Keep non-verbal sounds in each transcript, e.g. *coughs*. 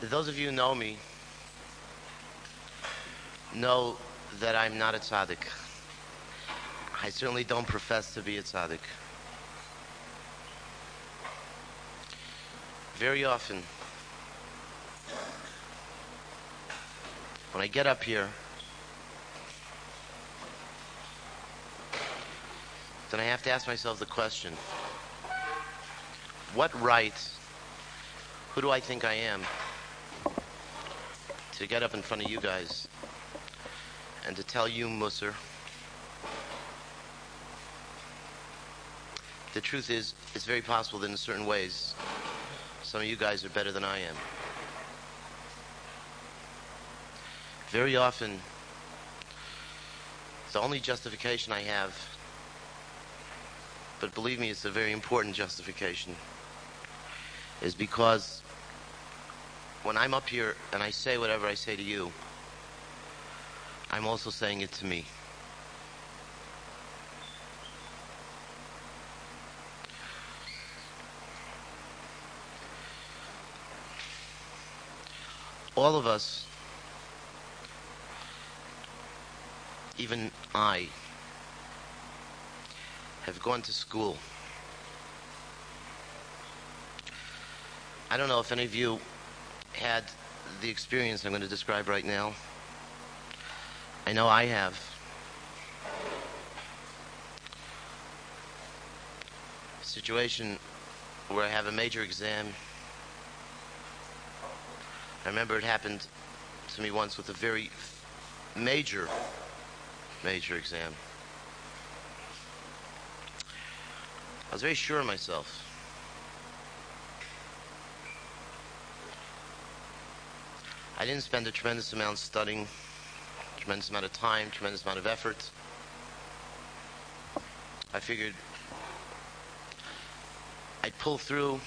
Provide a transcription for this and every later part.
Those of you who know me know that I'm not a tzaddik. I certainly don't profess to be a tzaddik. Very often, when I get up here, then I have to ask myself the question what right, who do I think I am to get up in front of you guys and to tell you, Musser, the truth is, it's very possible that in certain ways, some of you guys are better than I am. Very often, the only justification I have, but believe me, it's a very important justification, is because when I'm up here and I say whatever I say to you, I'm also saying it to me. All of us, even I, have gone to school. I don't know if any of you had the experience I'm going to describe right now. I know I have. A situation where I have a major exam. I remember it happened to me once with a very major, major exam. I was very sure of myself. I didn't spend a tremendous amount studying, tremendous amount of time, tremendous amount of effort. I figured I'd pull through.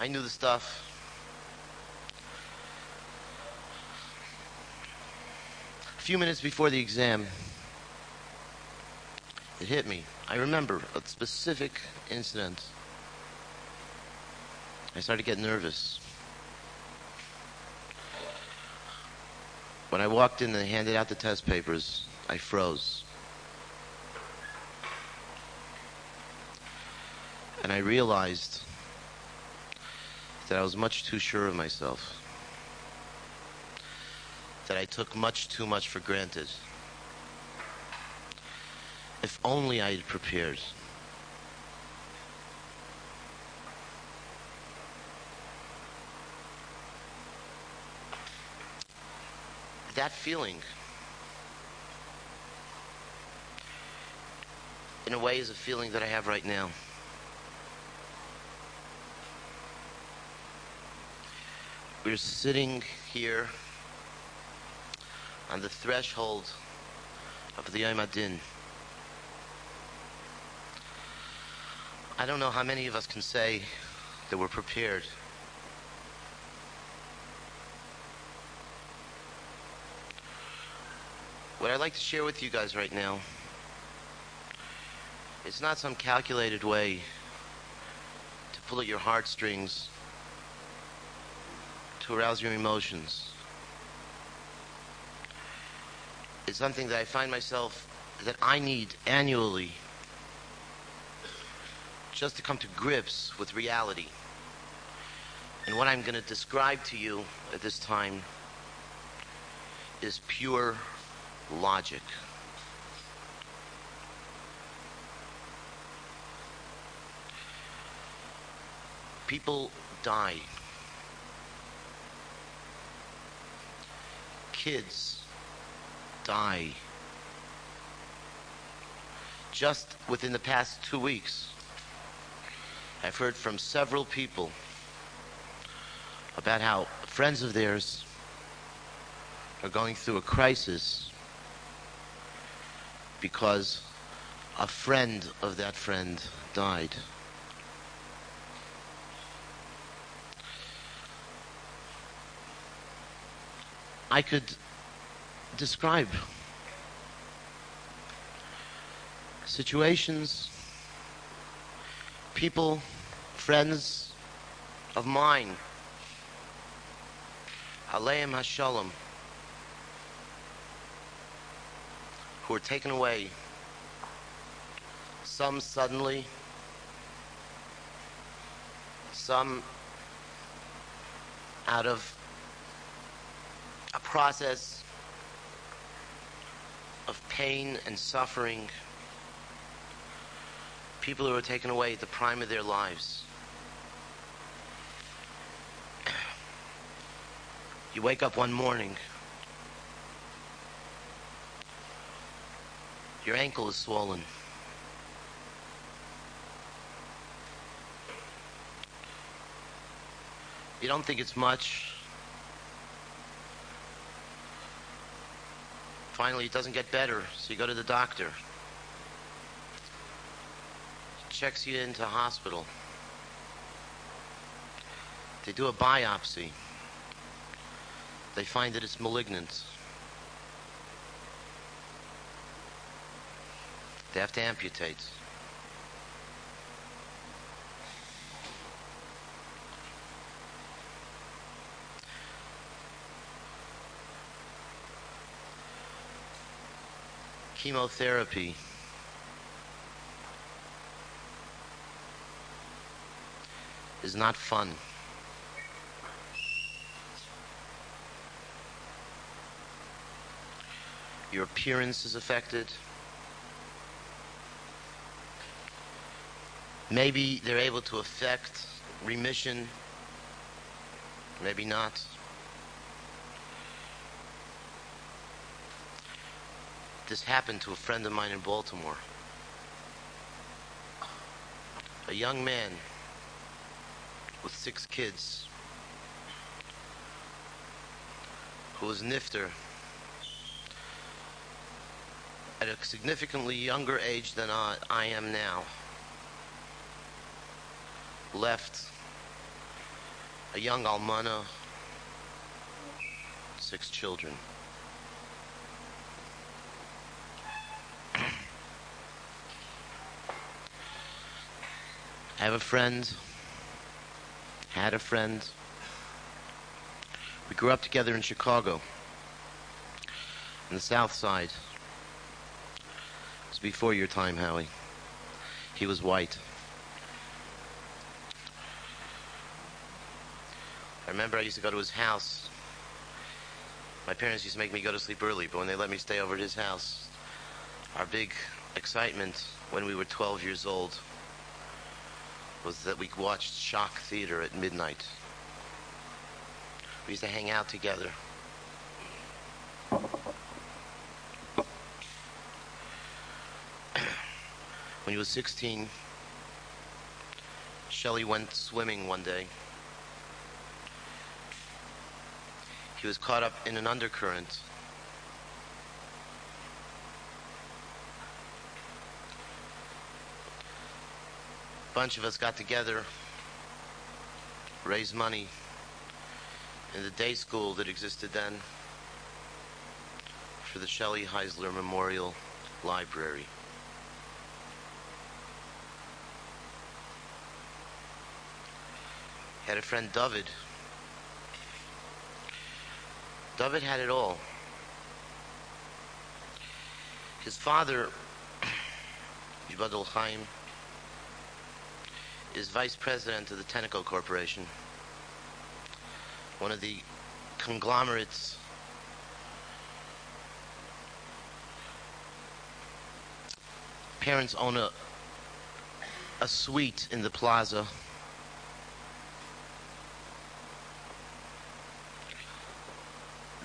I knew the stuff. A few minutes before the exam, it hit me. I remember a specific incident. I started to get nervous. When I walked in and handed out the test papers, I froze. And I realized that I was much too sure of myself. That I took much too much for granted. If only I had prepared. That feeling, in a way, is a feeling that I have right now. We're sitting here on the threshold of the Yom. I don't know how many of us can say that we're prepared. What I'd like to share with you guys right now is not some calculated way to pull at your heartstrings to arouse your emotions. It's something that I find myself that I need annually just to come to grips with reality. And what I'm going to describe to you at this time is pure logic. People die. Kids die. Just within the past two weeks, I've heard from several people about how friends of theirs are going through a crisis because a friend of that friend died. I could describe situations, people, friends of mine Aleim Hashalom, who were taken away, some suddenly, some out of a process of pain and suffering. People who were taken away at the prime of their lives. You wake up one morning, your ankle is swollen. You don't think it's much. Finally, it doesn't get better, so you go to the doctor. Checks you into hospital. They do a biopsy. They find that it's malignant. They have to amputate. Chemotherapy. Is not fun. Your appearance is affected. Maybe they're able to affect remission, maybe not. This happened to a friend of mine in Baltimore. A young man with six kids who was nifter at a significantly younger age than I, I am now. Left a young almana, six children. I have a friend, had a friend. We grew up together in Chicago, on the south side. It was before your time, Howie. He was white. I remember I used to go to his house. My parents used to make me go to sleep early, but when they let me stay over at his house, our big excitement when we were 12 years old was that we watched shock theater at midnight. We used to hang out together. *clears throat* when he was 16, Shelley went swimming one day. He was caught up in an undercurrent. A bunch of us got together, raised money in the day school that existed then for the Shelley Heisler Memorial Library. Had a friend, David. David had it all. His father, *clears throat* Yibadul Chaim, is vice president of the Tenneco Corporation, one of the conglomerates parents own a a suite in the plaza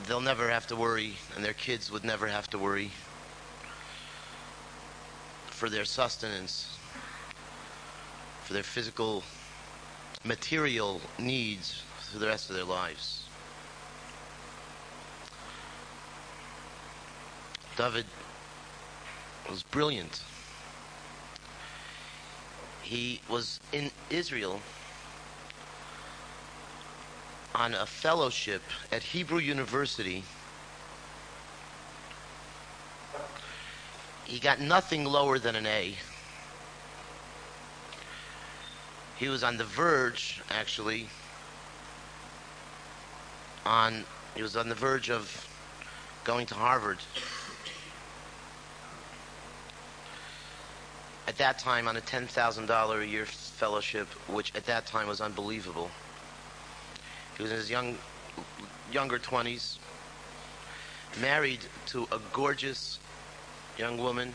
they'll never have to worry and their kids would never have to worry for their sustenance for their physical, material needs for the rest of their lives. David was brilliant. He was in Israel on a fellowship at Hebrew University. He got nothing lower than an A. He was on the verge, actually, on He was on the verge of going to Harvard. At that time, on a $10,000 a year fellowship, which at that time was unbelievable. He was in his young, younger 20s, married to a gorgeous young woman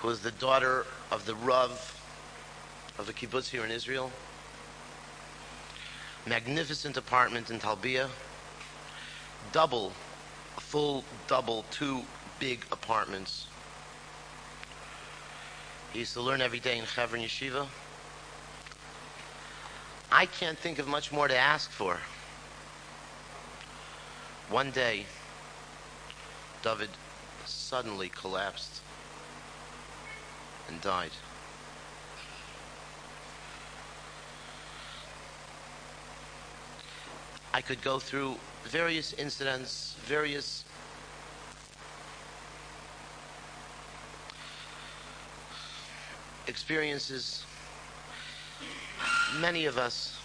who was the daughter of the Rav of the kibbutz here in Israel. Magnificent apartment in Talbia. Double, full double, two big apartments. He used to learn every day in Chevron Yeshiva. I can't think of much more to ask for. One day, David suddenly collapsed and died. I could go through various incidents, various experiences. Many of us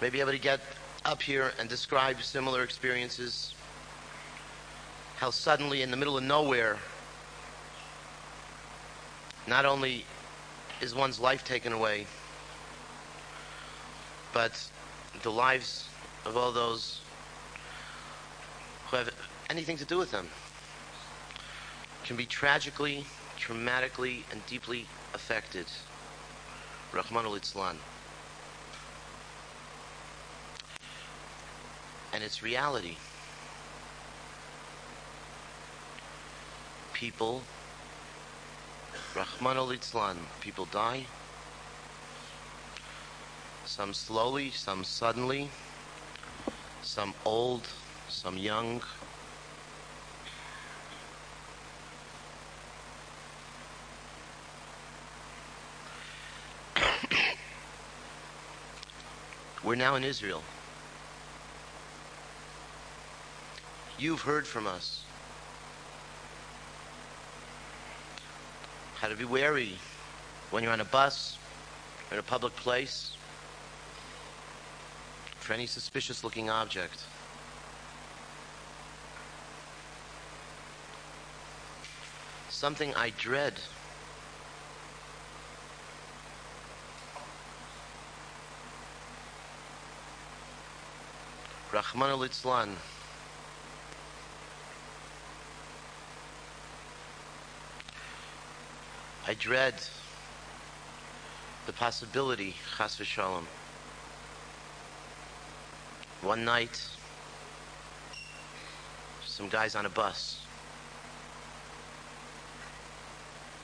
may be able to get up here and describe similar experiences. How suddenly, in the middle of nowhere, not only is one's life taken away, but the lives of all those who have anything to do with them can be tragically, traumatically, and deeply affected. Rachmana litzlan And it's reality. People, Rachmana litzlan people die. Some slowly, some suddenly, some old, some young. We're now in Israel. You've heard from us. How to be wary when you're on a bus, or in a public place, for any suspicious looking object. Something I dread. Rachmana litzlan I dread the possibility, chas v'shalom, one night, some guys on a bus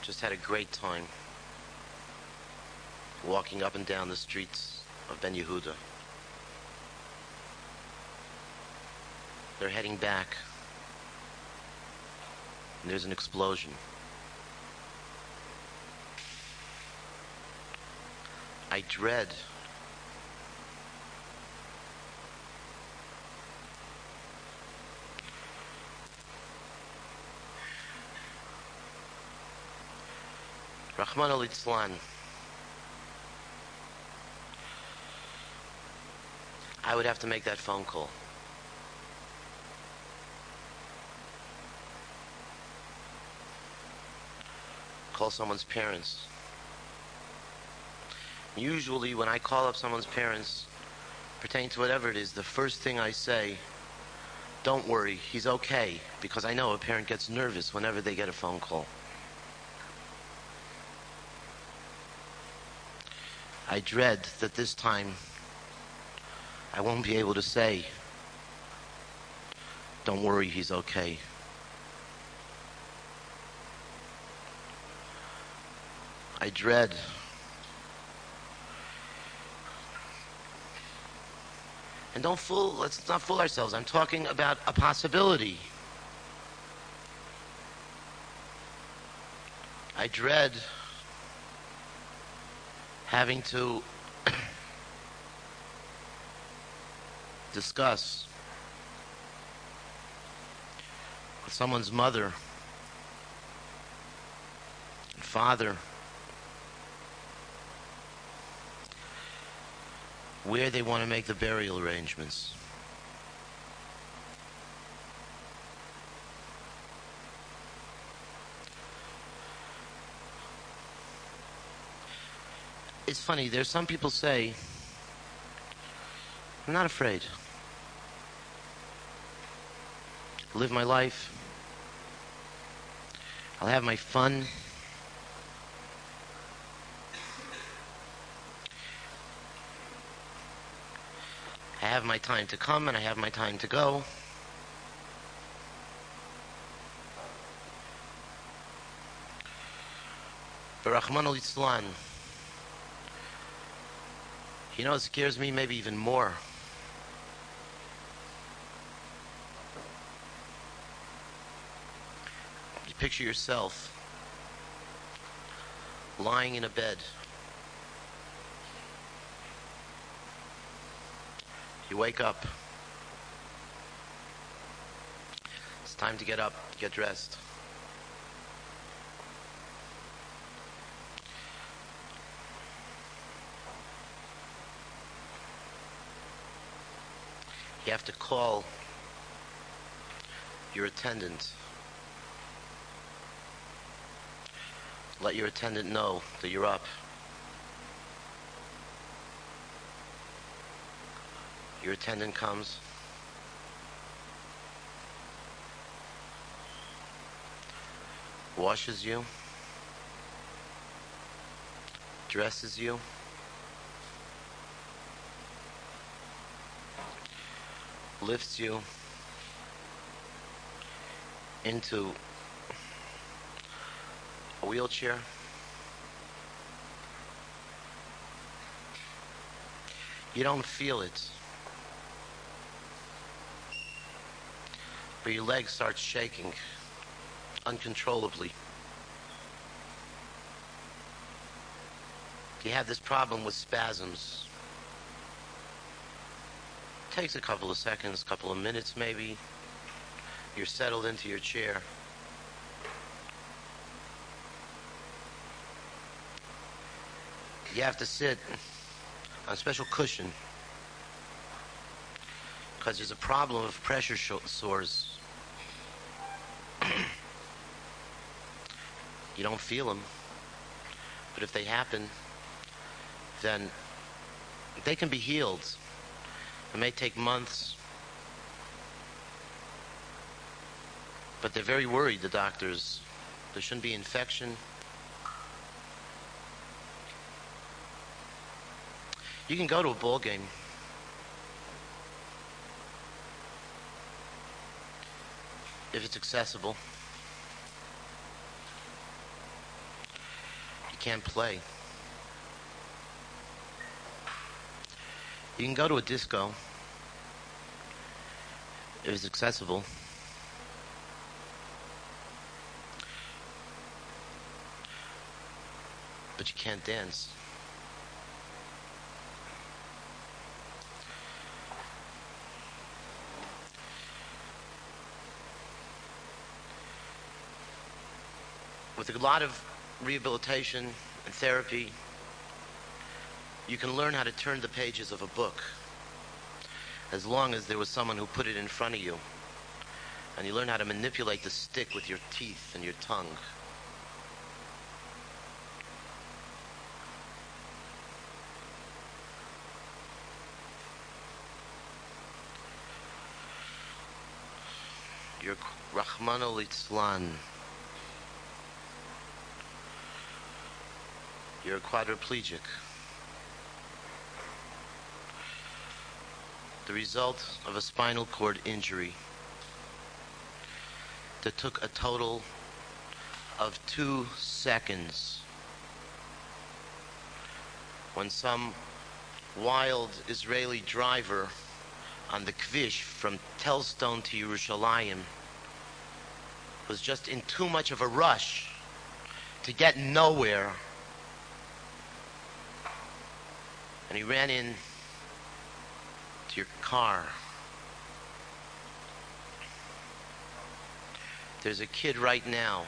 just had a great time walking up and down the streets of Ben Yehuda. They're heading back. And there's an explosion. I dread Rachmana litzlan I would have to make that phone call. Call someone's parents. Usually, when I call up someone's parents, pertaining to whatever it is, the first thing I say, don't worry, he's okay, because I know a parent gets nervous whenever they get a phone call. I dread that this time I won't be able to say, don't worry, he's okay. I dread. And don't fool let's not fool ourselves. I'm talking about a possibility. I dread having to *coughs* discuss with someone's mother and father where they want to make the burial arrangements. It's funny, there's some people say, I'm not afraid. Live my life. I'll have my fun. I have my time to come and I have my time to go. Rachmana litzlan you know, it scares me maybe even more. You picture yourself lying in a bed. You wake up. It's time to get up, get dressed. You have to call your attendant. Let your attendant know that you're up. Your attendant comes. Washes you. Dresses you. lifts you into a wheelchair. You don't feel it. But your leg starts shaking uncontrollably. You have this problem with spasms It takes a couple of seconds, couple of minutes maybe. You're settled into your chair. You have to sit on a special cushion because there's a problem of pressure sores. You don't feel them, but if they happen, then they can be healed. It may take months. But they're very worried, the doctors. There shouldn't be infection. You can go to a ball game. If it's accessible. Can't play. You can go to a disco it's accessible. But you can't dance. With a lot of rehabilitation and therapy, you can learn how to turn the pages of a book as long as there was someone who put it in front of you. And you learn how to manipulate the stick with your teeth and your tongue. You're Rachmana litzlan You're a quadriplegic. the result of a spinal cord injury that took a total of two seconds when some wild Israeli driver on the Kvish from Telz Stone to Yerushalayim was just in too much of a rush to get nowhere. And he ran in your car. There's a kid right now,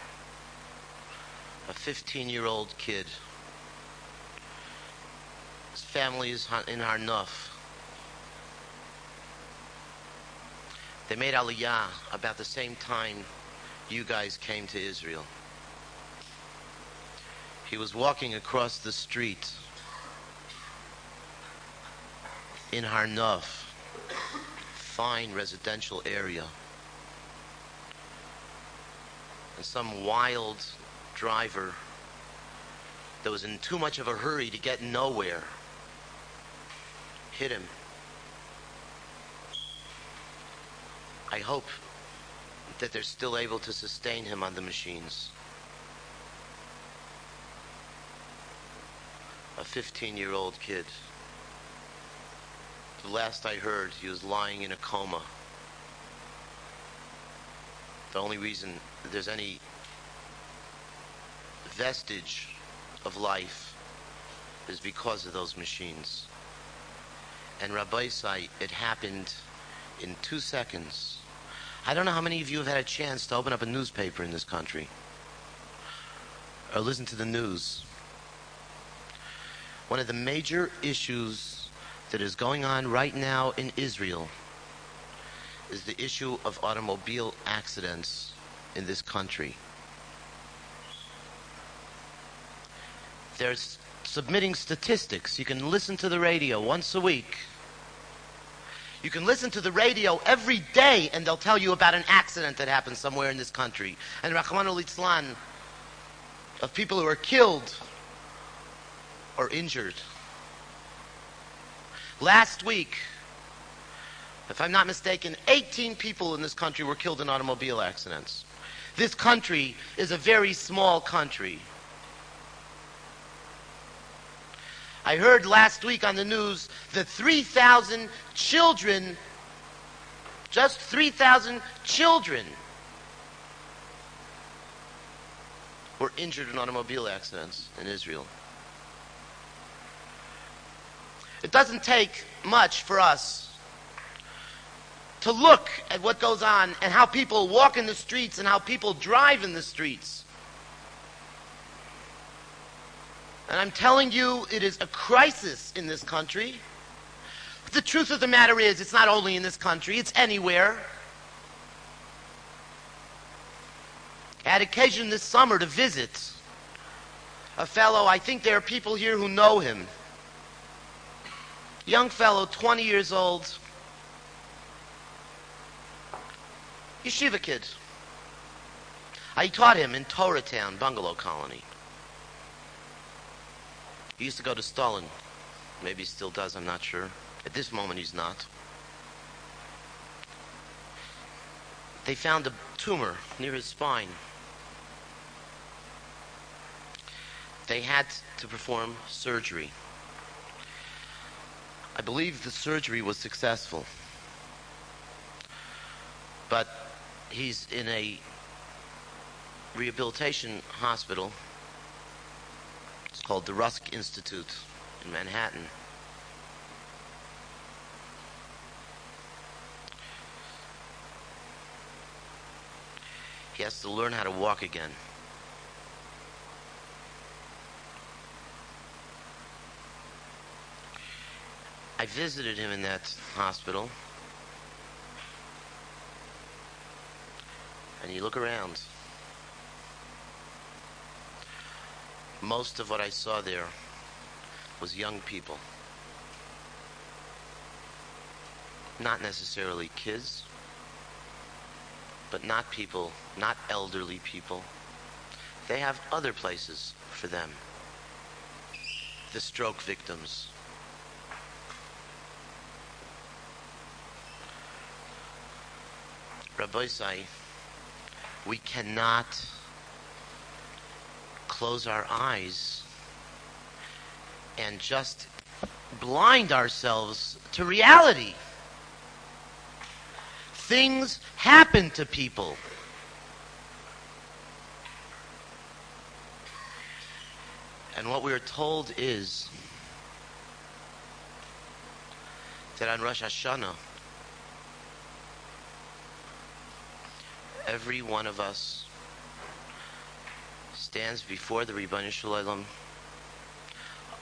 a 15 year old kid. His family is in Har Nof. They made Aliyah about the same time you guys came to Israel. He was walking across the street in Har Nof, fine residential area. And some wild driver that was in too much of a hurry to get nowhere hit him. I hope that they're still able to sustain him on the machines. A 15 year old kid. Last I heard, he was lying in a coma. The only reason there's any vestige of life is because of those machines. And Rabbosai, it happened in two seconds. I don't know how many of you have had a chance to open up a newspaper in this country or listen to the news. One of the major issues that is going on right now in Israel is the issue of automobile accidents in this country. They're submitting statistics. You can listen to the radio once a week. You can listen to the radio every day and they'll tell you about an accident that happened somewhere in this country. And Rachmana litzlan of people who are killed or injured. Last week, if I'm not mistaken, 18 people in this country were killed in automobile accidents. This country is a very small country. I heard last week on the news that 3,000 children, just 3,000 children, were injured in automobile accidents in Israel. It doesn't take much for us to look at what goes on and how people walk in the streets and how people drive in the streets. And I'm telling you, it is a crisis in this country. But the truth of the matter is, it's not only in this country, it's anywhere. I had occasion this summer to visit a fellow, I think there are people here who know him. Young fellow, 20 years old. Yeshiva kid. Ah, I taught him in Torah Town, bungalow colony. He used to go to Stolin. Maybe he still does, I'm not sure. At this moment, he's not. They found a tumor near his spine. They had to perform surgery. I believe the surgery was successful. But he's in a rehabilitation hospital it's called the Rusk Institute in Manhattan. He has to learn how to walk again. I visited him in that hospital. And you look around. most of what I saw there was young people. Not necessarily kids, but not people, not elderly people. They have other places for them. The stroke victims. Rabbosai, we cannot close our eyes and just blind ourselves to reality. Things happen to people. And what we are told is that on Rosh Hashanah, every one of us stands before the Ribono Shel Olam,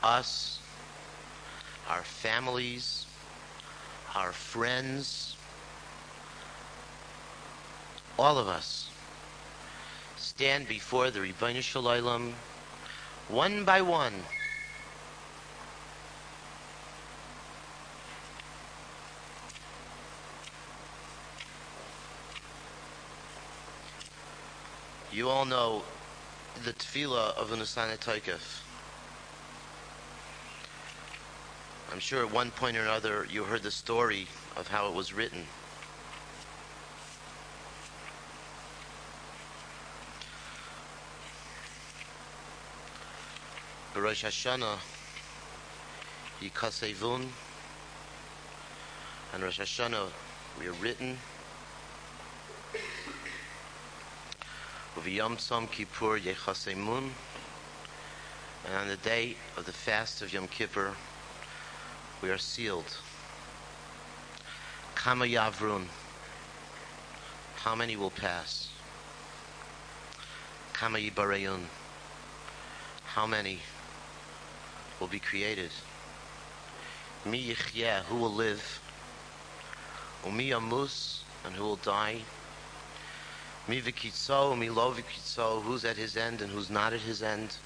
us, our families, our friends, all of us stand before the Ribono Shel Olam one by one. You all know the tefillah of Unesaneh Tokef. I'm sure at one point or another you heard the story of how it was written. Rosh Hashanah, Yikasevun, and Rosh Hashanah, we are written. Uviyam Tzom Kippur Yechasemun, and on the day of the fast of Yom Kippur, we are sealed. Kama Yavrun, how many will pass? Kama Yibarayun, how many will be created. Mi yichyeh, who will live. Umi yamus, and who will die. Mi v'kitzo, mi lo v'kitzo, who's at his end and who's not at his end.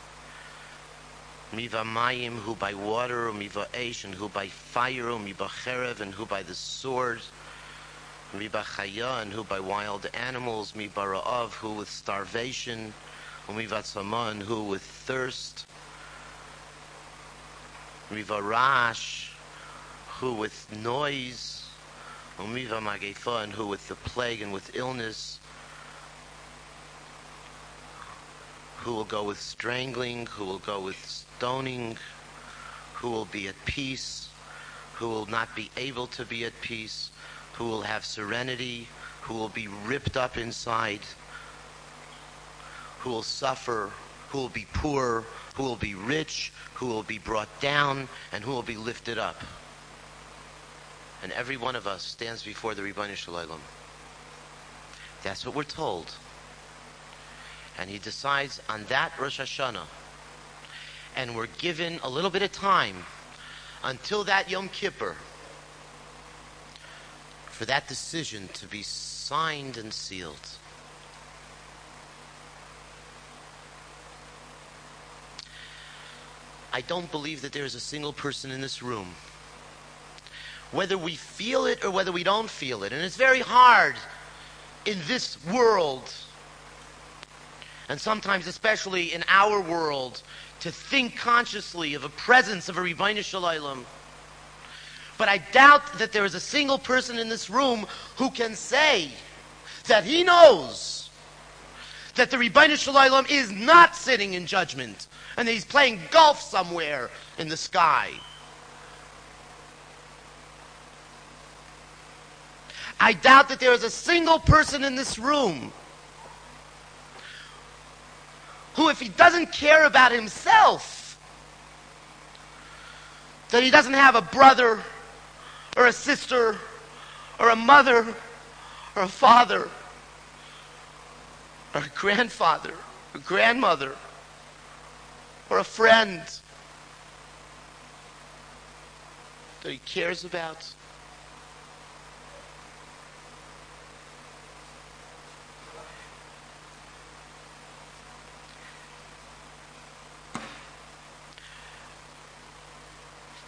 Mi v'mayim, who by water, mi v'esh, and who by fire, mi b'cherev, and who by the sword. Mi b'chaya, and who by wild animals, mi bara'av, who with starvation, mi v'atzama, and who with thirst. Miva Rash, who with noise, Umiva Magefa, and who with the plague and with illness, who will go with strangling, who will go with stoning, who will be at peace, who will not be able to be at peace, who will have serenity, who will be ripped up inside, who will suffer, who will be poor, who will be rich, who will be brought down, and who will be lifted up. And every one of us stands before the Ribono Shel That's what we're told. And he decides on that Rosh Hashanah. And we're given a little bit of time until that Yom Kippur for that decision to be signed and sealed. I don't believe that there is a single person in this room, whether we feel it or whether we don't feel it, and it's very hard in this world, and sometimes especially in our world, to think consciously of a presence of a Shel Olam. But I doubt that there is a single person in this room who can say that he knows that the Shel Olam is not sitting in judgment and that he's playing golf somewhere in the sky. I doubt that there is a single person in this room who, if he doesn't care about himself, that he doesn't have a brother or a sister or a mother or a father or a grandfather or grandmother or a friend that he cares about.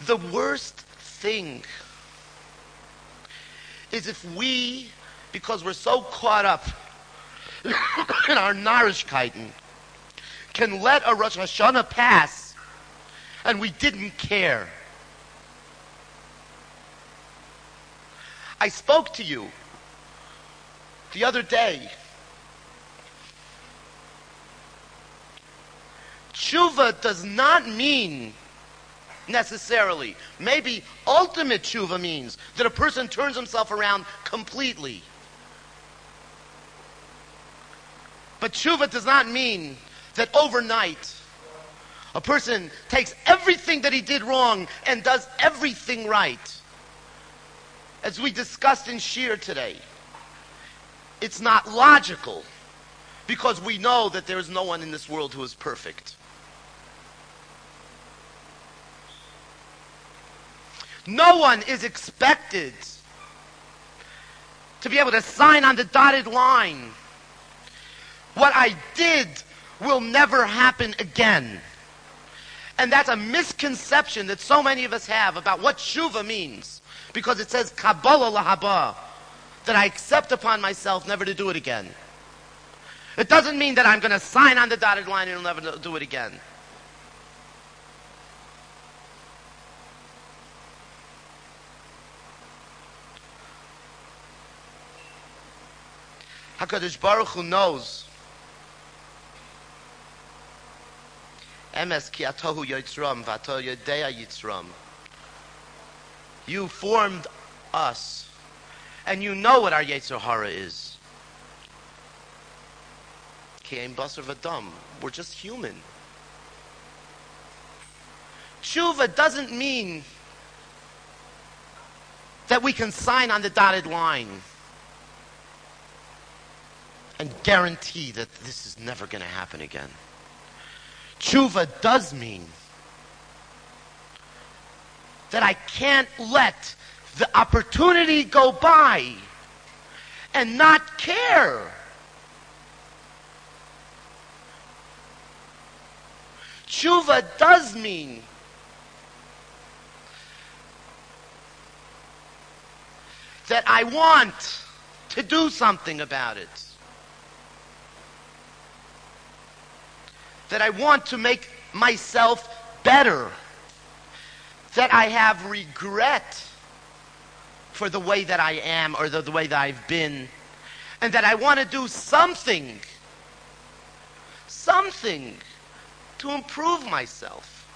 The worst thing is if we, because we're so caught up *coughs* in our Narishkeiten, can let a Rosh Hashanah pass and we didn't care. I spoke to you the other day. Tshuva does not mean necessarily. Maybe ultimate tshuva means that a person turns himself around completely. But tshuva does not mean that overnight a person takes everything that he did wrong and does everything right. As we discussed in shiur today, it's not logical because we know that there is no one in this world who is perfect. No one is expected to be able to sign on the dotted line. What I did will never happen again. And that's a misconception that so many of us have about what tshuva means. Because it says Kabbalah lahaba, that I accept upon myself never to do it again. It doesn't mean that I'm going to sign on the dotted line and never do it again. HaKadosh Baruch Hu knows. Emes ki atohu yitzram v'ato yodea yitzram. You formed us, and you know what our Yetzer is. Ki'em basar v'adam. We're just human. Tshuva doesn't mean that we can sign on the dotted line and guarantee that this is never going to happen again. Tshuva does mean that I can't let the opportunity go by and not care. Tshuva does mean that I want to do something about it. That I want to make myself better, that I have regret for the way that I am or the, the way that I've been, and that I want to do something, something to improve myself.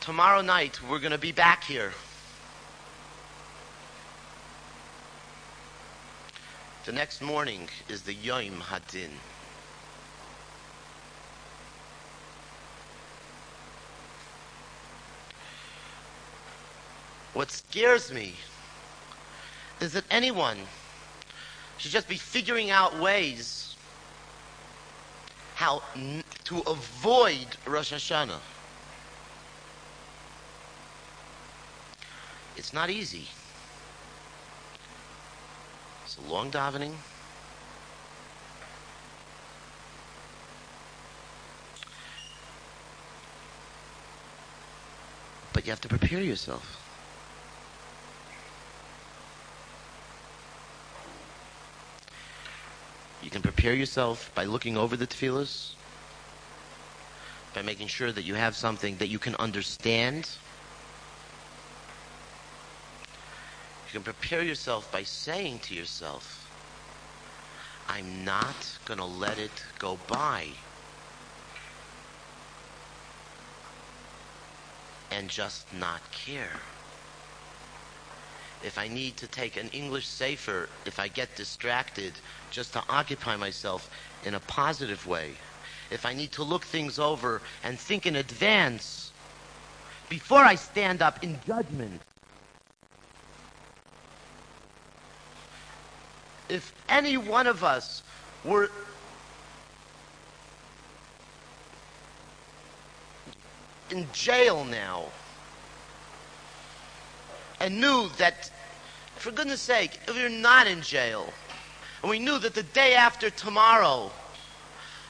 Tomorrow night, we're going to be back here. The next morning is the Yom Hadin. What scares me is that anyone should just be figuring out ways how n- to avoid Rosh Hashanah. It's not easy. A long davening. But you have to prepare yourself. You can prepare yourself by looking over the tefillahs, by making sure that you have something that you can understand You can prepare yourself by saying to yourself, I'm not going to let it go by. And just not care. If I need to take an English sefer, if I get distracted, just to occupy myself in a positive way. If I need to look things over and think in advance before I stand up in judgment if any one of us were in jail now and knew that, for goodness sake, if you're not in jail, and we knew that the day after tomorrow,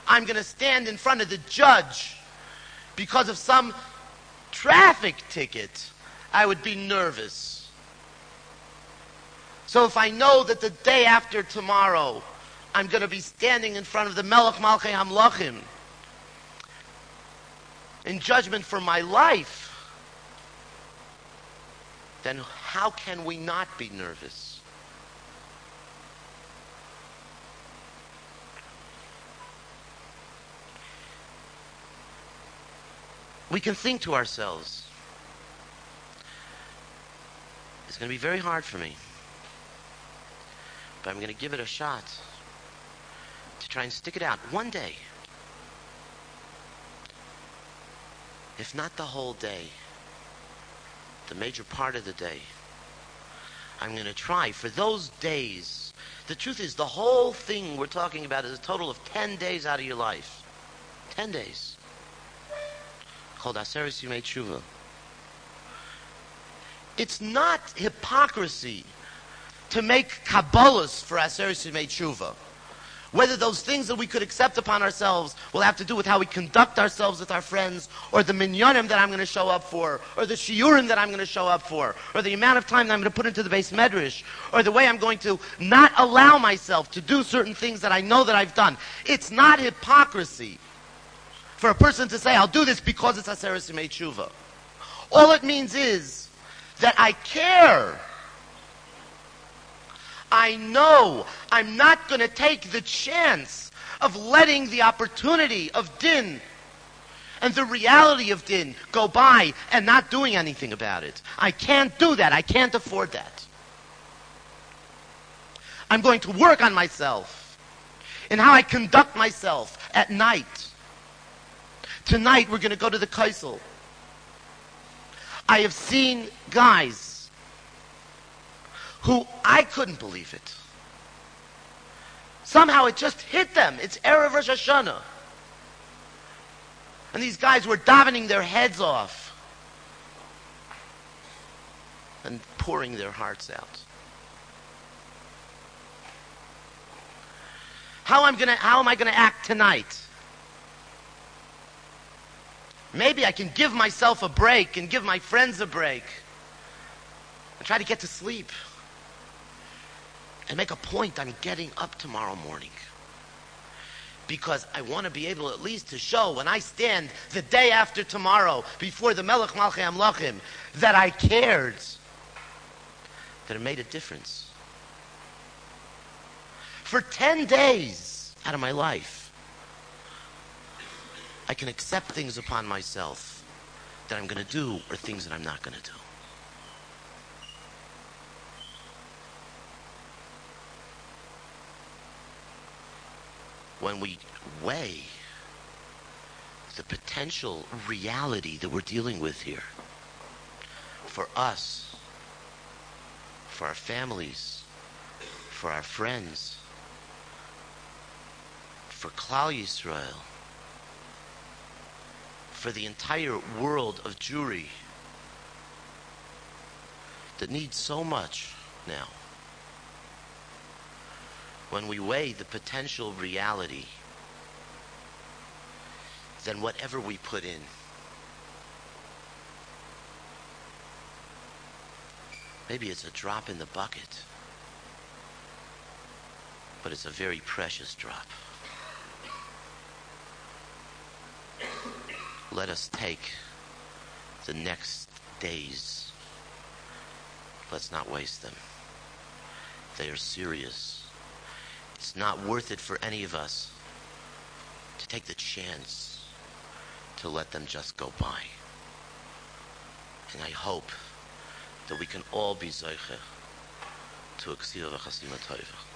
I'm going to stand in front of the judge because of some traffic ticket, I would be nervous. So if I know that the day after tomorrow, I'm going to be standing in front of the Melech Malchei Hamlachim in judgment for my life, then how can we not be nervous? We can think to ourselves, it's going to be very hard for me but I'm going to give it a shot to try and stick it out one day. If not the whole day, the major part of the day. I'm going to try for those days. The truth is, the whole thing we're talking about is a total of 10 days out of your life. 10 days. Called Aseres Yemei Tshuva. It's not hypocrisy to make Kabbalahs for Aseret Yemei Tshuva. Whether those things that we could accept upon ourselves will have to do with how we conduct ourselves with our friends, or the minyanim that I'm going to show up for, or the shiurim that I'm going to show up for, or the amount of time that I'm going to put into the beis medrash, or the way I'm going to not allow myself to do certain things that I know that I've done. It's not hypocrisy for a person to say, I'll do this because it's Aseres Tshuva. All it means is that I care I know I'm not going to take the chance of letting the opportunity of din and the reality of din go by and not doing anything about it. I can't do that. I can't afford that. I'm going to work on myself and how I conduct myself at night. Tonight we're going to go to the Kaisel. I have seen guys who I couldn't believe it. Somehow it just hit them. It's Erev Rosh Hashanah. And these guys were davening their heads off and pouring their hearts out. How, I'm gonna, how am I going to act tonight? Maybe I can give myself a break and give my friends a break and try to get to sleep and make a point on getting up tomorrow morning. Because I want to be able at least to show when I stand the day after tomorrow before the Melech Malchei Amlachim that I cared, that it made a difference. For 10 days out of my life, I can accept things upon myself that I'm going to do or things that I'm not going to do. When we weigh the potential reality that we're dealing with here for us, for our families, for our friends, for Klal Yisrael, for the entire world of Jewry that needs so much now when we weigh the potential reality, then whatever we put in, maybe it's a drop in the bucket, but it's a very precious drop. Let us take the next days. Let's not waste them. They are serious. It's not worth it for any of us to take the chance to let them just go by. And I hope that we can all be Zeiche to a Ksiva V'Chasima Toiva.